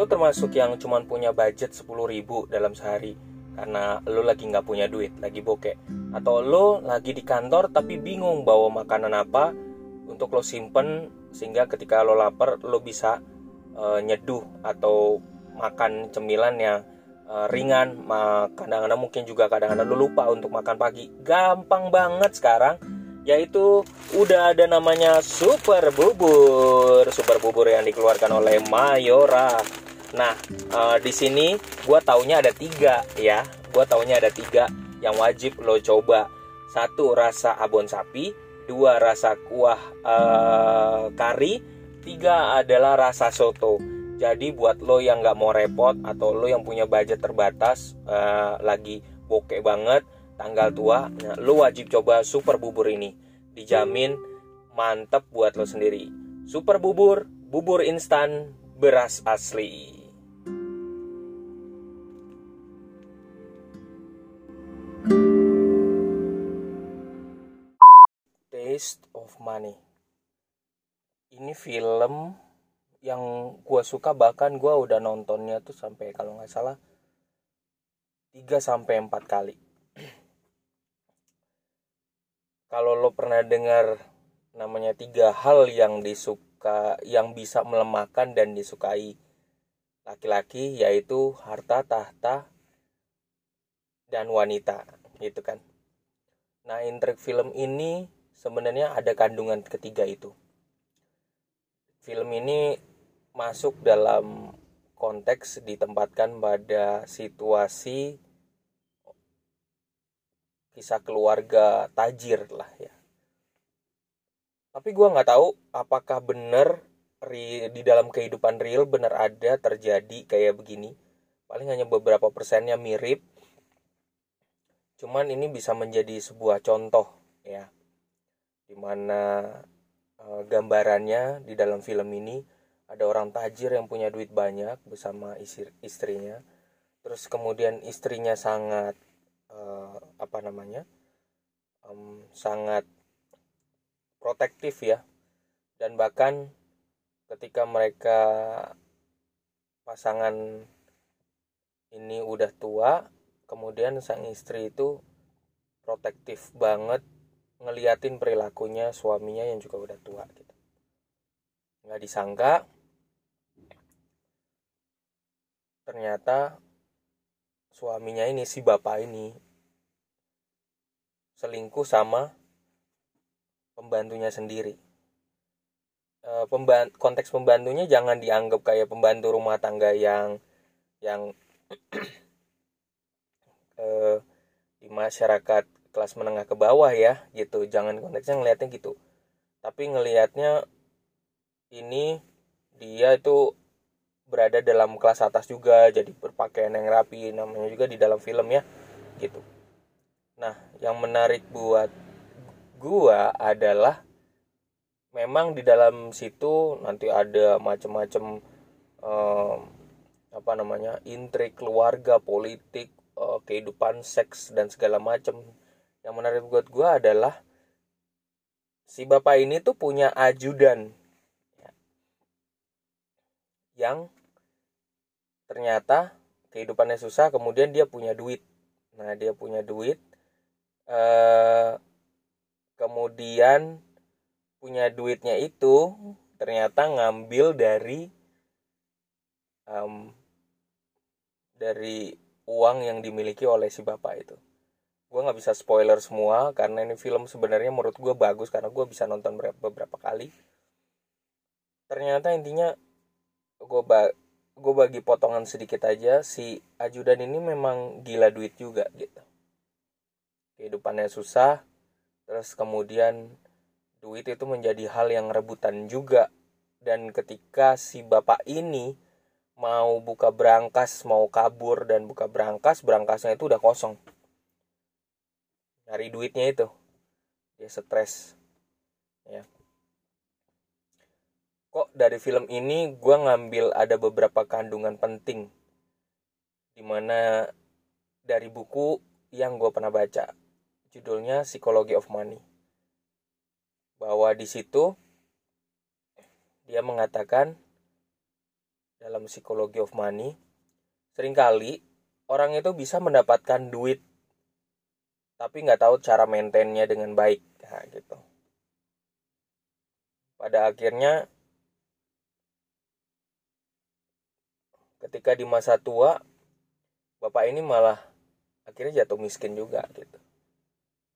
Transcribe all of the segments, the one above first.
lo termasuk yang cuman punya budget 10 ribu dalam sehari karena lo lagi nggak punya duit lagi bokeh atau lo lagi di kantor tapi bingung bawa makanan apa untuk lo simpen sehingga ketika lo lapar lo bisa uh, nyeduh atau makan cemilan yang uh, ringan. Kadang-kadang mungkin juga kadang-kadang lo lupa untuk makan pagi. Gampang banget sekarang yaitu udah ada namanya super bubur. Super bubur yang dikeluarkan oleh Mayora nah uh, di sini gue taunya ada tiga ya gue taunya ada tiga yang wajib lo coba satu rasa abon sapi dua rasa kuah uh, kari tiga adalah rasa soto jadi buat lo yang nggak mau repot atau lo yang punya budget terbatas uh, lagi bokeh banget tanggal tua, nah, lu wajib coba super bubur ini. Dijamin mantep buat lo sendiri. Super bubur, bubur instan, beras asli. Taste of Money. Ini film yang gue suka bahkan gue udah nontonnya tuh sampai kalau nggak salah 3 sampai 4 kali kalau lo pernah dengar namanya tiga hal yang disuka yang bisa melemahkan dan disukai laki-laki yaitu harta tahta dan wanita gitu kan nah intrik film ini sebenarnya ada kandungan ketiga itu. Film ini masuk dalam konteks ditempatkan pada situasi kisah keluarga tajir lah ya. Tapi gue nggak tahu apakah bener di dalam kehidupan real bener ada terjadi kayak begini. Paling hanya beberapa persennya mirip. Cuman ini bisa menjadi sebuah contoh ya di mana e, gambarannya di dalam film ini ada orang tajir yang punya duit banyak bersama istri istrinya. Terus kemudian istrinya sangat uh, apa namanya um, sangat protektif ya. Dan bahkan ketika mereka pasangan ini udah tua kemudian sang istri itu protektif banget ngeliatin perilakunya suaminya yang juga udah tua gitu. Nggak disangka ternyata suaminya ini si bapak ini selingkuh sama pembantunya sendiri. E, pemban konteks pembantunya jangan dianggap kayak pembantu rumah tangga yang yang e, di masyarakat kelas menengah ke bawah ya gitu. Jangan konteksnya ngelihatnya gitu. Tapi ngelihatnya ini dia itu berada dalam kelas atas juga jadi berpakaian yang rapi namanya juga di dalam film ya gitu. Nah yang menarik buat gua adalah memang di dalam situ nanti ada macam-macam um, apa namanya intrik keluarga politik uh, kehidupan seks dan segala macam yang menarik buat gua adalah si bapak ini tuh punya ajudan. Yang ternyata kehidupannya susah kemudian dia punya duit. Nah dia punya duit eh, kemudian punya duitnya itu ternyata ngambil dari um, dari uang yang dimiliki oleh si bapak itu gue nggak bisa spoiler semua karena ini film sebenarnya menurut gue bagus karena gue bisa nonton beberapa kali. Ternyata intinya gue gue bagi potongan sedikit aja si ajudan ini memang gila duit juga gitu. Kehidupannya susah terus kemudian duit itu menjadi hal yang rebutan juga. Dan ketika si bapak ini mau buka berangkas mau kabur dan buka berangkas berangkasnya itu udah kosong dari duitnya itu. Dia stres. Ya. Kok dari film ini gue ngambil ada beberapa kandungan penting? Di mana dari buku yang gue pernah baca judulnya Psychology of Money. Bahwa di situ dia mengatakan dalam psikologi of money sering kali orang itu bisa mendapatkan duit tapi nggak tahu cara maintainnya dengan baik. Nah, gitu. Pada akhirnya ketika di masa tua bapak ini malah akhirnya jatuh miskin juga gitu.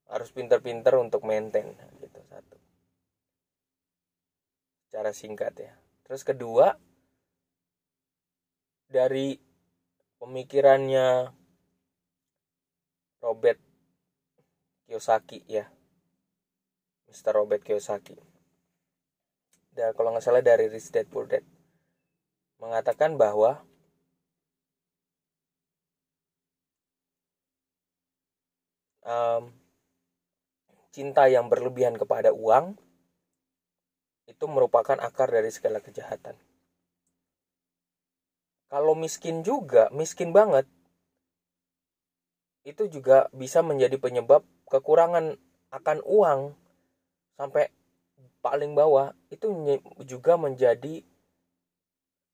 Harus pinter-pinter untuk maintain gitu satu. Cara singkat ya. Terus kedua dari pemikirannya Robert Kiyosaki ya Mr. Robert Kiyosaki dan kalau nggak salah dari Rich Dad Poor Dad mengatakan bahwa um, cinta yang berlebihan kepada uang itu merupakan akar dari segala kejahatan. Kalau miskin juga, miskin banget, itu juga bisa menjadi penyebab kekurangan akan uang sampai paling bawah itu juga menjadi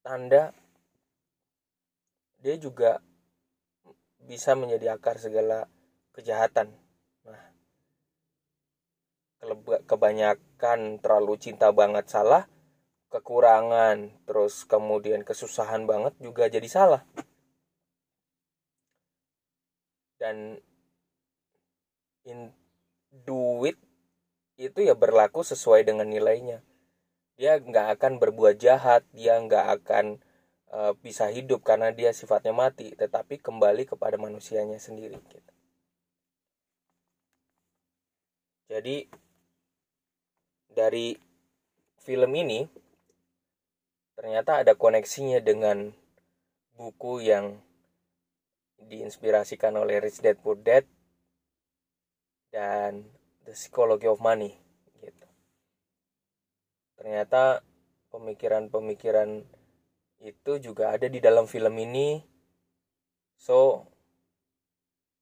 tanda dia juga bisa menjadi akar segala kejahatan. Nah, kebanyakan terlalu cinta banget salah, kekurangan, terus kemudian kesusahan banget juga jadi salah. Dan in, duit itu ya berlaku sesuai dengan nilainya. Dia nggak akan berbuat jahat, dia nggak akan uh, bisa hidup karena dia sifatnya mati, tetapi kembali kepada manusianya sendiri. Gitu. Jadi dari film ini ternyata ada koneksinya dengan buku yang diinspirasikan oleh Rich Dad Poor Dad dan The Psychology of Money gitu. Ternyata pemikiran-pemikiran itu juga ada di dalam film ini. So,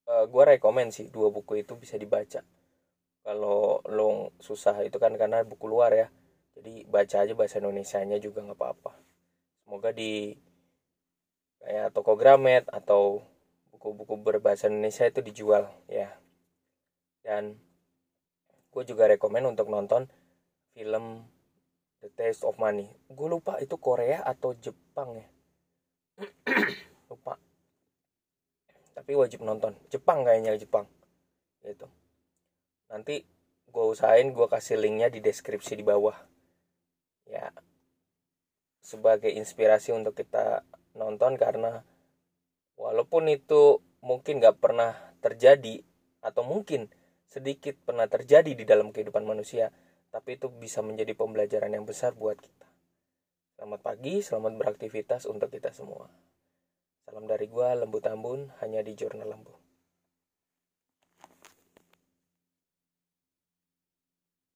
uh, eh, gue rekomend sih dua buku itu bisa dibaca kalau lo susah itu kan karena buku luar ya jadi baca aja bahasa Indonesia nya juga nggak apa-apa semoga di kayak toko Gramet atau buku-buku berbahasa Indonesia itu dijual ya dan gue juga rekomend untuk nonton film The Taste of Money. Gue lupa itu Korea atau Jepang ya. Lupa. Tapi wajib nonton. Jepang kayaknya Jepang. Gitu. Nanti gue usahain gue kasih linknya di deskripsi di bawah. Ya. Sebagai inspirasi untuk kita nonton karena walaupun itu mungkin gak pernah terjadi atau mungkin sedikit pernah terjadi di dalam kehidupan manusia tapi itu bisa menjadi pembelajaran yang besar buat kita. Selamat pagi selamat beraktivitas untuk kita semua. Salam dari gue Lembu Tambun hanya di Jurnal Lembu